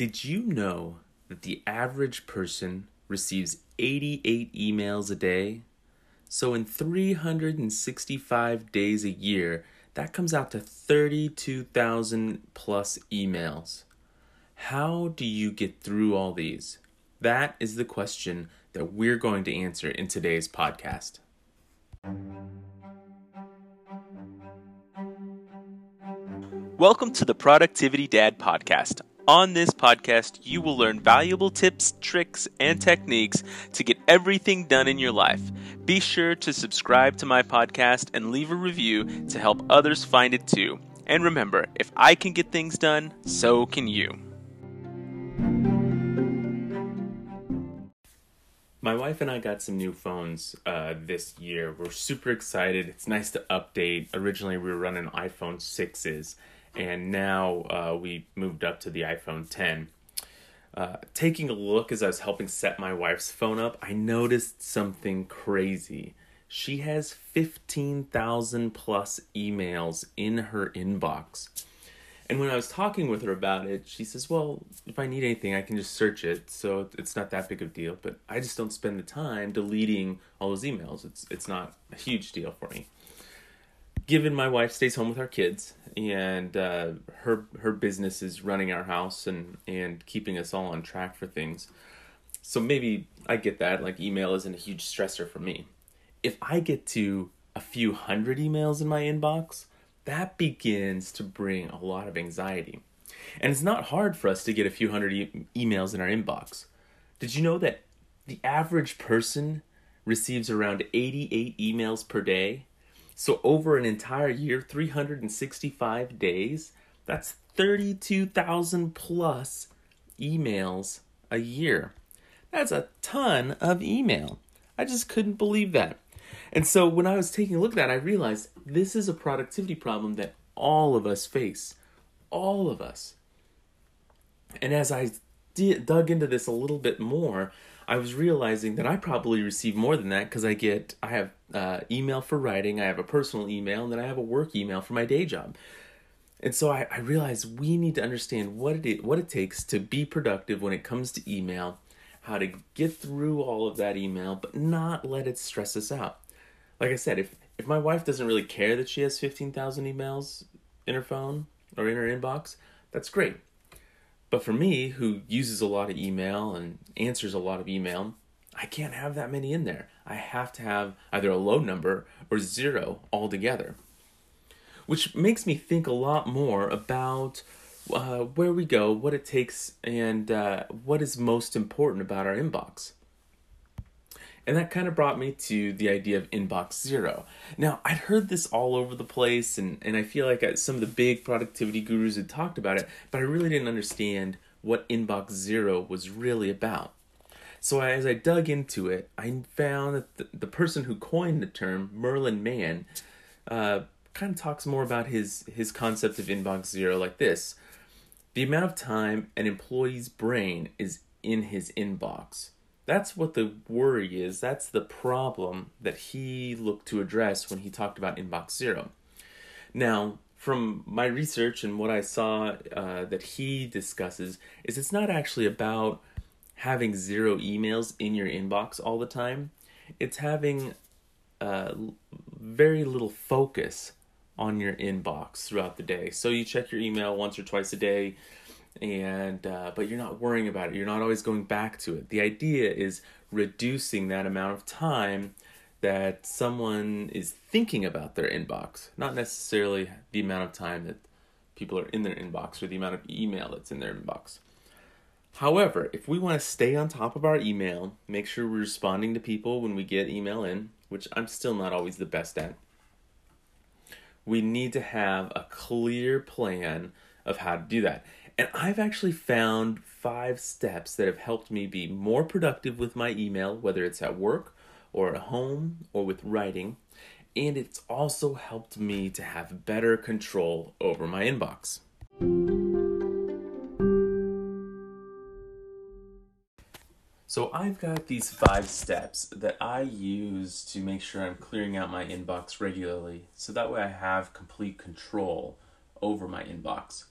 Did you know that the average person receives 88 emails a day? So, in 365 days a year, that comes out to 32,000 plus emails. How do you get through all these? That is the question that we're going to answer in today's podcast. Welcome to the Productivity Dad Podcast. On this podcast, you will learn valuable tips, tricks, and techniques to get everything done in your life. Be sure to subscribe to my podcast and leave a review to help others find it too. And remember, if I can get things done, so can you. My wife and I got some new phones uh, this year. We're super excited. It's nice to update. Originally, we were running iPhone 6s and now uh, we moved up to the iPhone 10. Uh, taking a look as I was helping set my wife's phone up, I noticed something crazy. She has 15,000 plus emails in her inbox. And when I was talking with her about it, she says, Well, if I need anything, I can just search it. So it's not that big of a deal. But I just don't spend the time deleting all those emails. It's, it's not a huge deal for me given my wife stays home with our kids and uh, her her business is running our house and and keeping us all on track for things. So maybe i get that like email isn't a huge stressor for me. If i get to a few hundred emails in my inbox that begins to bring a lot of anxiety. And it's not hard for us to get a few hundred e- emails in our inbox. Did you know that the average person receives around 88 emails per day so over an entire year, 365 days, that's 32,000 plus emails a year. That's a ton of email. I just couldn't believe that. And so when I was taking a look at that, I realized this is a productivity problem that all of us face. All of us. And as I dug into this a little bit more, I was realizing that I probably receive more than that because I get I have uh, email for writing, I have a personal email, and then I have a work email for my day job. And so I, I realized we need to understand what it what it takes to be productive when it comes to email, how to get through all of that email, but not let it stress us out. Like I said, if if my wife doesn't really care that she has fifteen thousand emails in her phone or in her inbox, that's great. But for me, who uses a lot of email and answers a lot of email, I can't have that many in there. I have to have either a low number or zero altogether. Which makes me think a lot more about uh, where we go, what it takes, and uh, what is most important about our inbox. And that kind of brought me to the idea of inbox zero. Now, I'd heard this all over the place, and, and I feel like some of the big productivity gurus had talked about it, but I really didn't understand what inbox zero was really about. So as I dug into it, I found that the, the person who coined the term, Merlin Mann, uh, kind of talks more about his his concept of inbox zero like this: the amount of time an employee's brain is in his inbox. That's what the worry is. That's the problem that he looked to address when he talked about inbox zero. Now, from my research and what I saw uh, that he discusses, is it's not actually about having zero emails in your inbox all the time. It's having uh, very little focus on your inbox throughout the day. So you check your email once or twice a day and uh, but you're not worrying about it. You're not always going back to it. The idea is reducing that amount of time that someone is thinking about their inbox. Not necessarily the amount of time that people are in their inbox or the amount of email that's in their inbox. However if we want to stay on top of our email make sure we're responding to people when we get email in which i'm still not always the best at we need to have a clear plan of how to do that and I've actually found five steps that have helped me be more productive with my email, whether it's at work or at home or with writing. And it's also helped me to have better control over my inbox. So I've got these five steps that I use to make sure I'm clearing out my inbox regularly so that way I have complete control over my inbox.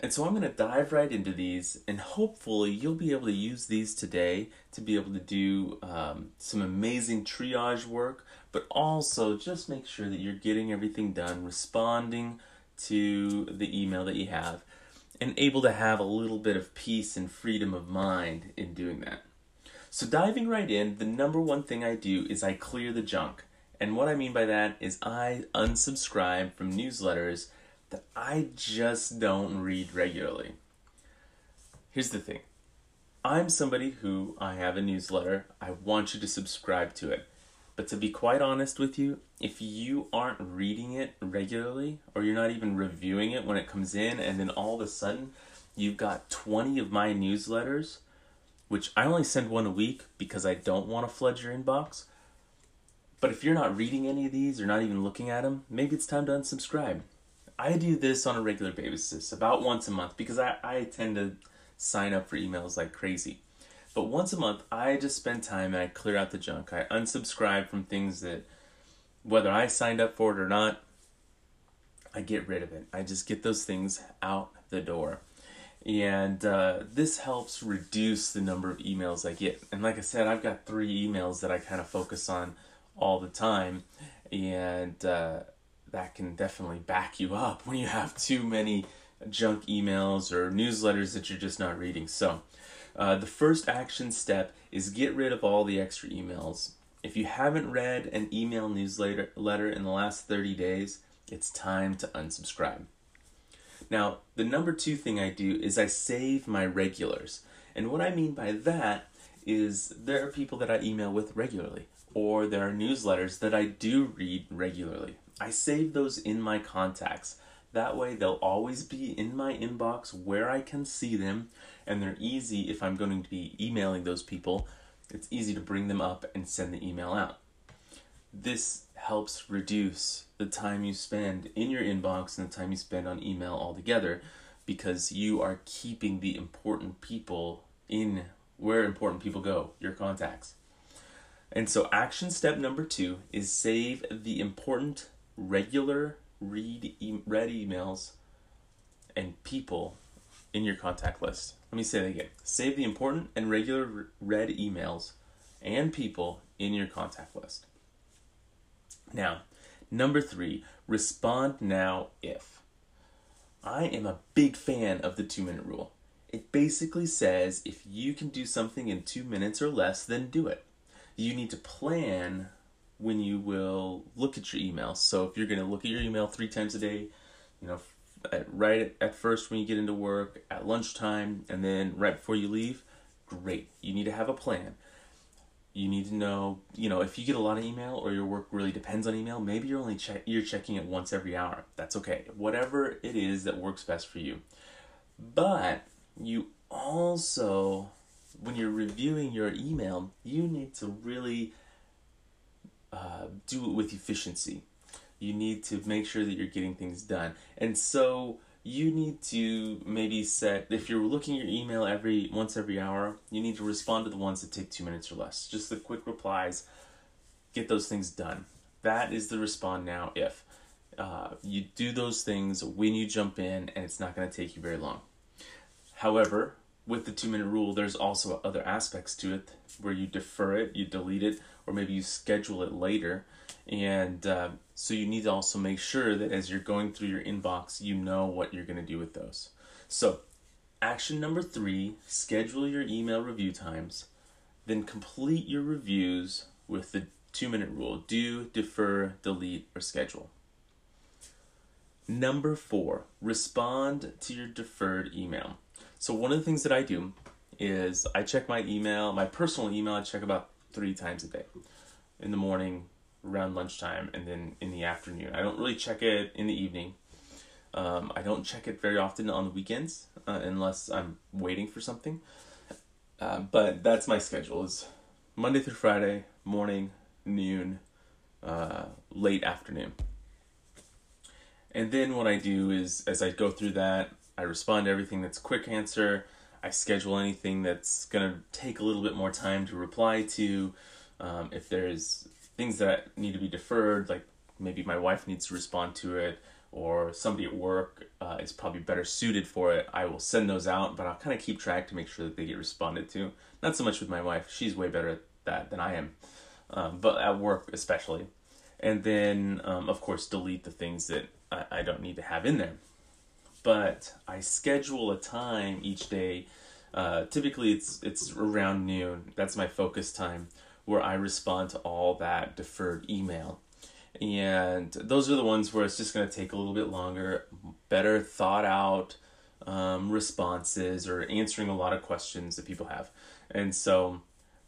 And so I'm going to dive right into these, and hopefully you'll be able to use these today to be able to do um, some amazing triage work, but also just make sure that you're getting everything done, responding to the email that you have, and able to have a little bit of peace and freedom of mind in doing that. So, diving right in, the number one thing I do is I clear the junk. And what I mean by that is I unsubscribe from newsletters that I just don't read regularly. Here's the thing I'm somebody who I have a newsletter, I want you to subscribe to it. But to be quite honest with you, if you aren't reading it regularly or you're not even reviewing it when it comes in, and then all of a sudden you've got 20 of my newsletters, which I only send one a week because I don't want to flood your inbox. But if you're not reading any of these or not even looking at them, maybe it's time to unsubscribe. I do this on a regular basis, about once a month, because I, I tend to sign up for emails like crazy. But once a month, I just spend time and I clear out the junk. I unsubscribe from things that, whether I signed up for it or not, I get rid of it. I just get those things out the door. And uh, this helps reduce the number of emails I get. And like I said, I've got three emails that I kind of focus on all the time. And uh, that can definitely back you up when you have too many junk emails or newsletters that you're just not reading. So, uh, the first action step is get rid of all the extra emails. If you haven't read an email newsletter letter in the last 30 days, it's time to unsubscribe. Now, the number two thing I do is I save my regulars. And what I mean by that is there are people that I email with regularly, or there are newsletters that I do read regularly. I save those in my contacts. That way, they'll always be in my inbox where I can see them, and they're easy if I'm going to be emailing those people. It's easy to bring them up and send the email out. This helps reduce the time you spend in your inbox and the time you spend on email altogether because you are keeping the important people in where important people go, your contacts. And so, action step number two is save the important regular read e- read emails and people in your contact list. Let me say that again. Save the important and regular read emails and people in your contact list. Now, number three, respond now if. I am a big fan of the two minute rule. It basically says if you can do something in two minutes or less, then do it. You need to plan when you will look at your email. So if you're going to look at your email three times a day, you know, at, right at first when you get into work, at lunchtime, and then right before you leave, great. You need to have a plan. You need to know, you know, if you get a lot of email or your work really depends on email, maybe you're only check you're checking it once every hour. That's okay. Whatever it is that works best for you. But you also when you're reviewing your email, you need to really uh, do it with efficiency. You need to make sure that you're getting things done. And so you need to maybe set if you're looking your email every once every hour, you need to respond to the ones that take 2 minutes or less. Just the quick replies. Get those things done. That is the respond now if. Uh, you do those things when you jump in and it's not going to take you very long. However, with the two minute rule, there's also other aspects to it where you defer it, you delete it, or maybe you schedule it later. And uh, so you need to also make sure that as you're going through your inbox, you know what you're going to do with those. So, action number three schedule your email review times, then complete your reviews with the two minute rule do, defer, delete, or schedule. Number four, respond to your deferred email. So one of the things that I do is I check my email, my personal email, I check about three times a day. In the morning, around lunchtime, and then in the afternoon. I don't really check it in the evening. Um, I don't check it very often on the weekends uh, unless I'm waiting for something. Uh, but that's my schedule is Monday through Friday, morning, noon, uh, late afternoon. And then what I do is as I go through that, I respond to everything that's quick answer. I schedule anything that's to take a little bit more time to reply to. Um, if there's things that need to be deferred, like maybe my wife needs to respond to it, or somebody at work uh, is probably better suited for it, I will send those out, but I'll kind of keep track to make sure that they get responded to. Not so much with my wife, she's way better at that than I am, um, but at work especially. And then, um, of course, delete the things that I, I don't need to have in there. But I schedule a time each day. Uh, typically, it's it's around noon. That's my focus time, where I respond to all that deferred email and those are the ones where it's just going to take a little bit longer better thought out um, responses or answering a lot of questions that people have and so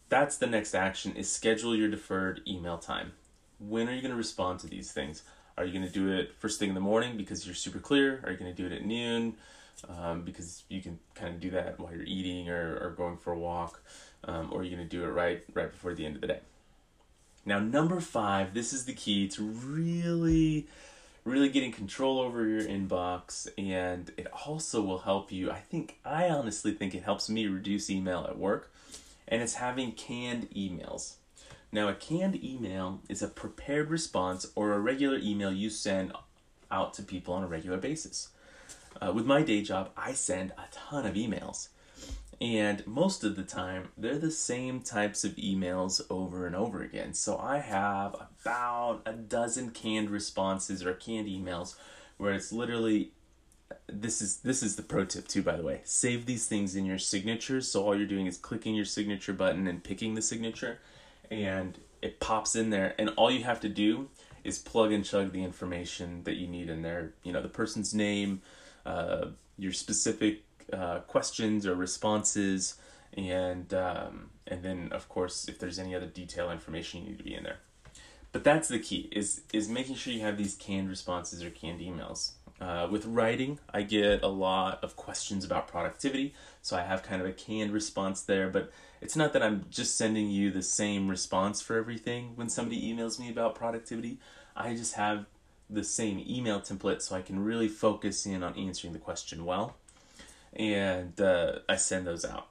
that's the next action is schedule your deferred email time when are you going to respond to these things are you going to do it first thing in the morning because you're super clear are you going to do it at noon um, because you can kind of do that while you're eating or, or going for a walk um, or are you going to do it right right before the end of the day now, number five, this is the key to really, really getting control over your inbox, and it also will help you. I think, I honestly think it helps me reduce email at work, and it's having canned emails. Now, a canned email is a prepared response or a regular email you send out to people on a regular basis. Uh, with my day job, I send a ton of emails. And most of the time, they're the same types of emails over and over again. So I have about a dozen canned responses or canned emails where it's literally this is this is the pro tip too by the way save these things in your signatures so all you're doing is clicking your signature button and picking the signature and it pops in there and all you have to do is plug and chug the information that you need in there you know the person's name uh, your specific uh, questions or responses, and um, and then of course if there's any other detail information you need to be in there. But that's the key is is making sure you have these canned responses or canned emails. Uh, with writing, I get a lot of questions about productivity, so I have kind of a canned response there. But it's not that I'm just sending you the same response for everything when somebody emails me about productivity. I just have the same email template so I can really focus in on answering the question well and uh, I send those out.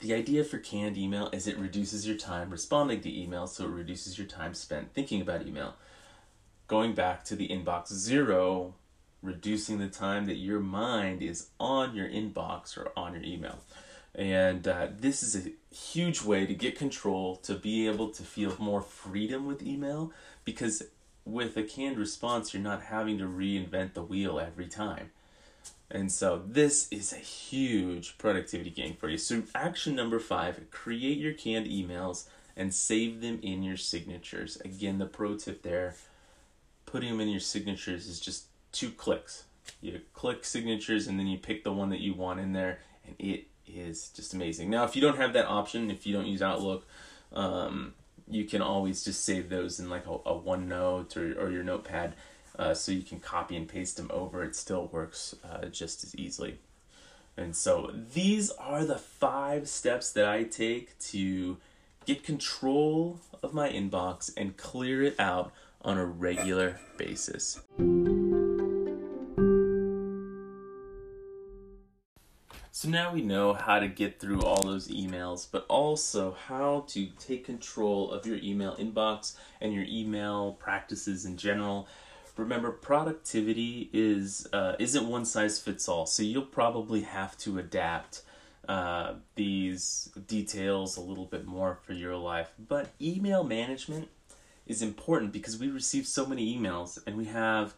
The idea for canned email is it reduces your time responding to email, so it reduces your time spent thinking about email. Going back to the inbox zero, reducing the time that your mind is on your inbox or on your email. And uh, this is a huge way to get control, to be able to feel more freedom with email, because with a canned response, you're not having to reinvent the wheel every time. And so this is a huge productivity gain for you. So action number five, create your canned emails and save them in your signatures. Again, the pro tip there, putting them in your signatures is just two clicks. You click signatures and then you pick the one that you want in there and it is just amazing. Now, if you don't have that option, if you don't use Outlook, um, you can always just save those in like a, a OneNote or, or your notepad uh, so you can copy and paste them over. It still works uh, just as easily. And so these are the five steps that I take to get control of my inbox and clear it out on a regular basis. So now we know how to get through all those emails, but also how to take control of your email inbox and your email practices in general. Remember productivity is uh, isn't one size fits all so you'll probably have to adapt uh, these details a little bit more for your life. But email management is important because we receive so many emails and we have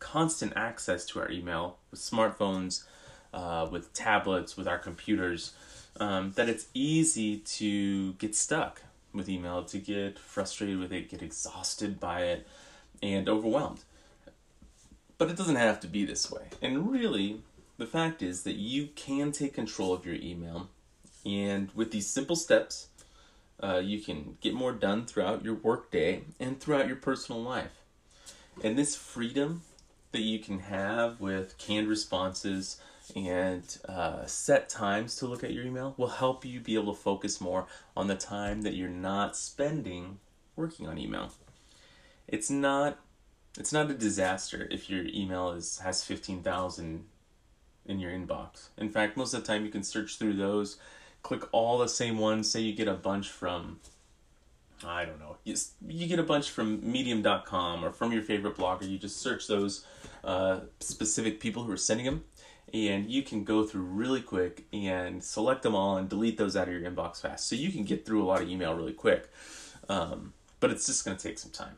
constant access to our email with smartphones uh, with tablets with our computers um, that it's easy to get stuck with email to get frustrated with it get exhausted by it and overwhelmed but it doesn't have to be this way. And really, the fact is that you can take control of your email. And with these simple steps, uh, you can get more done throughout your workday and throughout your personal life. And this freedom that you can have with canned responses and uh, set times to look at your email will help you be able to focus more on the time that you're not spending working on email. It's not it's not a disaster if your email is has 15,000 in your inbox. In fact, most of the time you can search through those, click all the same ones, say you get a bunch from I don't know. You, you get a bunch from medium.com or from your favorite blogger. You just search those uh, specific people who are sending them, and you can go through really quick and select them all and delete those out of your inbox fast. So you can get through a lot of email really quick. Um, but it's just going to take some time.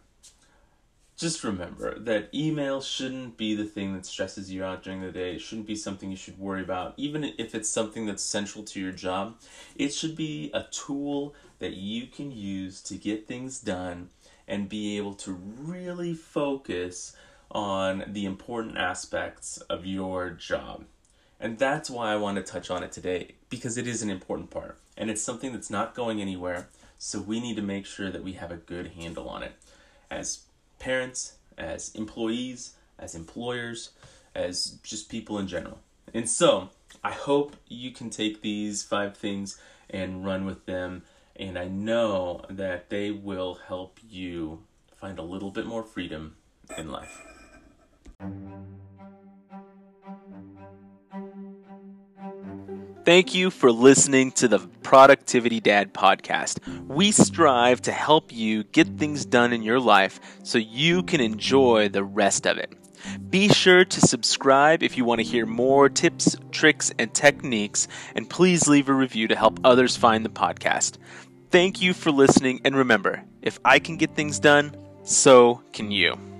Just remember that email shouldn't be the thing that stresses you out during the day. It shouldn't be something you should worry about. Even if it's something that's central to your job, it should be a tool that you can use to get things done and be able to really focus on the important aspects of your job. And that's why I want to touch on it today because it is an important part and it's something that's not going anywhere. So we need to make sure that we have a good handle on it as parents, as employees, as employers, as just people in general. And so I hope you can take these five things and run with them. And I know that they will help you find a little bit more freedom in life. Thank you for listening to the Productivity Dad podcast. We strive to help you get things done in your life so you can enjoy the rest of it. Be sure to subscribe if you want to hear more tips, tricks, and techniques, and please leave a review to help others find the podcast. Thank you for listening, and remember if I can get things done, so can you.